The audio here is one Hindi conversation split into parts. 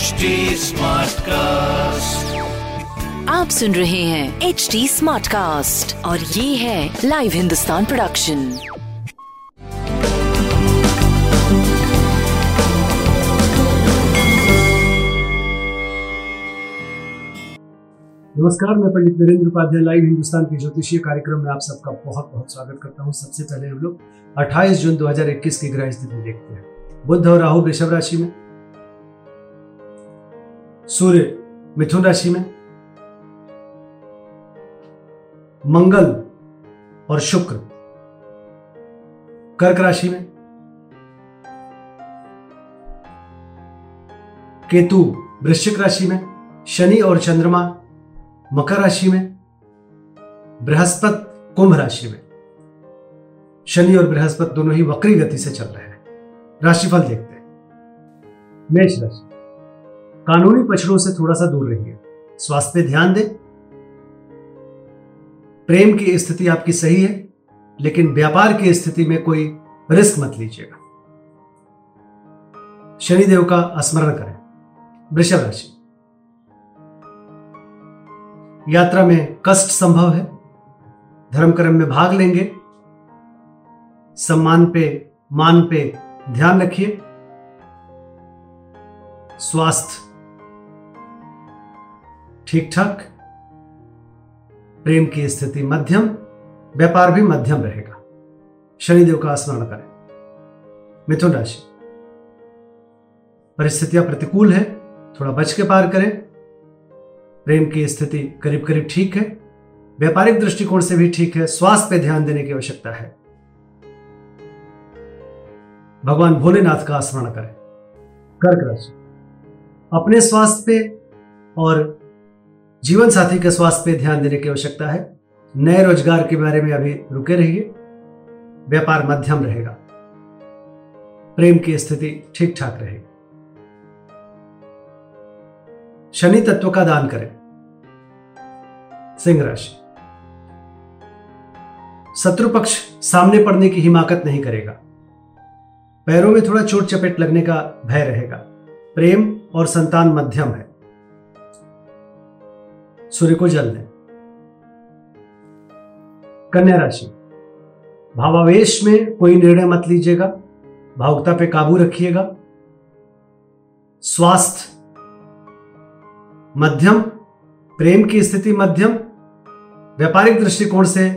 HD Smartcast. आप सुन रहे हैं एच डी स्मार्ट कास्ट और ये है लाइव हिंदुस्तान प्रोडक्शन नमस्कार मैं पंडित नरेंद्र उपाध्याय लाइव हिंदुस्तान के ज्योतिषीय कार्यक्रम में आप सबका बहुत बहुत स्वागत करता हूँ। सबसे पहले हम लोग 28 जून 2021 की ग्रह स्थिति देखते हैं। बुद्ध और राहु वृषभ राशि में सूर्य, मिथुन राशि में। मंगल और शुक्र, कर्क राशि में। केतु, वृश्चिक राशि में। शनि और चंद्रमा, मकर राशि में। बृहस्पति, कुंभ राशि में। शनि और बृहस्पति दोनों ही वक्री गति से चल रहे हैं। राशिफल देखते हैं। मेष राशि। कानूनी पछड़ों से थोड़ा सा दूर रहिए। स्वास्थ्य पे ध्यान दें। प्रेम की स्थिति आपकी सही है, लेकिन व्यापार की स्थिति में कोई रिस्क मत लीजिएगा। शनिदेव का स्मरण करें। वृषभ राशि। यात्रा में कष्ट संभव है। धर्म कर्म में भाग लेंगे। सम्मान पे, मान पे ध्यान रखिए। स्वास्थ्य ठीक ठाक प्रेम की स्थिति मध्यम, व्यापार भी मध्यम रहेगा। शनिदेव का स्मरण करें। मिथुन राशि। परिस्थितियाँ प्रतिकूल है, थोड़ा बच के पार करें। प्रेम की स्थिति करीब करीब ठीक है। व्यापारिक दृष्टिकोण से भी ठीक है। स्वास्थ्य पे ध्यान देने की आवश्यकता है। भगवान भोलेनाथ का स्मरण करें। कर्क राशि। अपने स्वास्थ्य पे और जीवन साथी के स्वास्थ्य पे ध्यान देने की आवश्यकता है। नए रोज़गार के बारे में अभी रुके रहिए। व्यापार मध्यम रहेगा। प्रेम की स्थिति ठीक ठाक रहेगी। शनि तत्व का दान करें। सिंह राशि। शत्रु पक्ष सामने पड़ने की हिमाकत नहीं करेगा। पैरों में थोड़ा चोट चपेट लगने का भय रहेगा। प्रेम और संतान मध्यम है। सूर्य को जल दें। कन्या राशि। भावावेश में कोई निर्णय मत लीजिएगा। भावुकता पे काबू रखिएगा। स्वास्थ्य। मध्यम। प्रेम की स्थिति मध्यम। व्यापारिक दृष्टिकोण से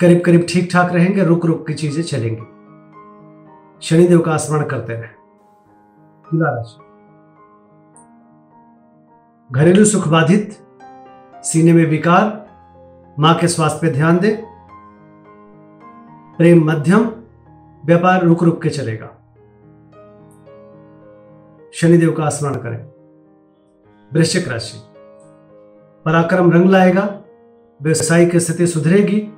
करीब करीब ठीक ठाक रहेंगे रुक रुक की चीज़ें चलेंगी। शनिदेव का स्मरण करते रहे। तुला राशि। घरेलू सुख बाधित। सीने में विकार, माँ के स्वास्थ्य पे ध्यान दें। प्रेम मध्यम, व्यापार रुक रुक के चलेगा। शनिदेव का स्मरण करें। वृश्चिक राशि। पराक्रम रंग लाएगा, व्यवसायिक स्थिति सुधरेगी।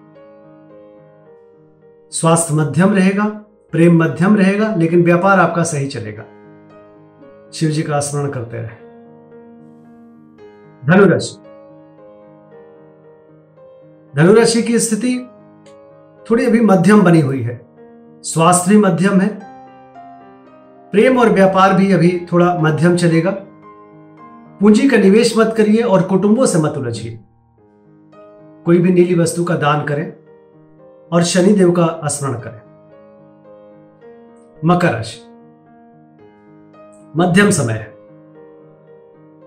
स्वास्थ्य मध्यम रहेगा, प्रेम मध्यम रहेगा, लेकिन व्यापार आपका सही चलेगा। शिव जी का स्मरण करते रहे। धनुराशि धनुराशि की स्थिति थोड़ी अभी मध्यम बनी हुई है। स्वास्थ्य भी मध्यम है। प्रेम और व्यापार भी अभी थोड़ा मध्यम चलेगा। पूंजी का निवेश मत करिए और कुटुंबों से मत उलझिए। कोई भी नीली वस्तु का दान करें और शनिदेव का स्मरण करें। मकर राशि। मध्यम समय है।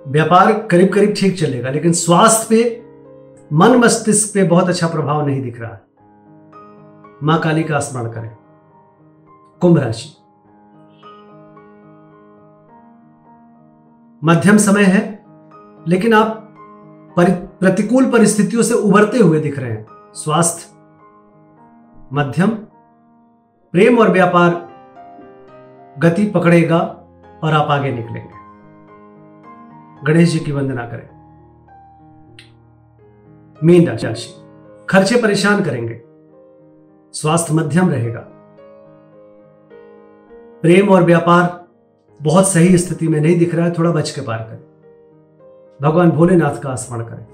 व्यापार करीब करीब ठीक चलेगा, लेकिन स्वास्थ्य पे मन मस्तिष्क पे बहुत अच्छा प्रभाव नहीं दिख रहा है। माँ काली का स्मरण करें। कुंभ राशि। मध्यम समय है लेकिन आप परि, प्रतिकूल परिस्थितियों से उभरते हुए दिख रहे हैं। स्वास्थ्य मध्यम प्रेम और व्यापार गति पकड़ेगा और आप आगे निकलेंगे। गणेश जी की वंदना करें। मीन राशि खर्चे परेशान करेंगे। स्वास्थ्य मध्यम रहेगा। प्रेम और व्यापार बहुत सही स्थिति में नहीं दिख रहा है, थोड़ा बच के पार करें। भगवान भोलेनाथ का स्मरण करें।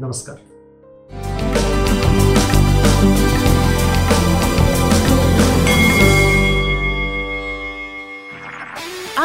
नमस्कार।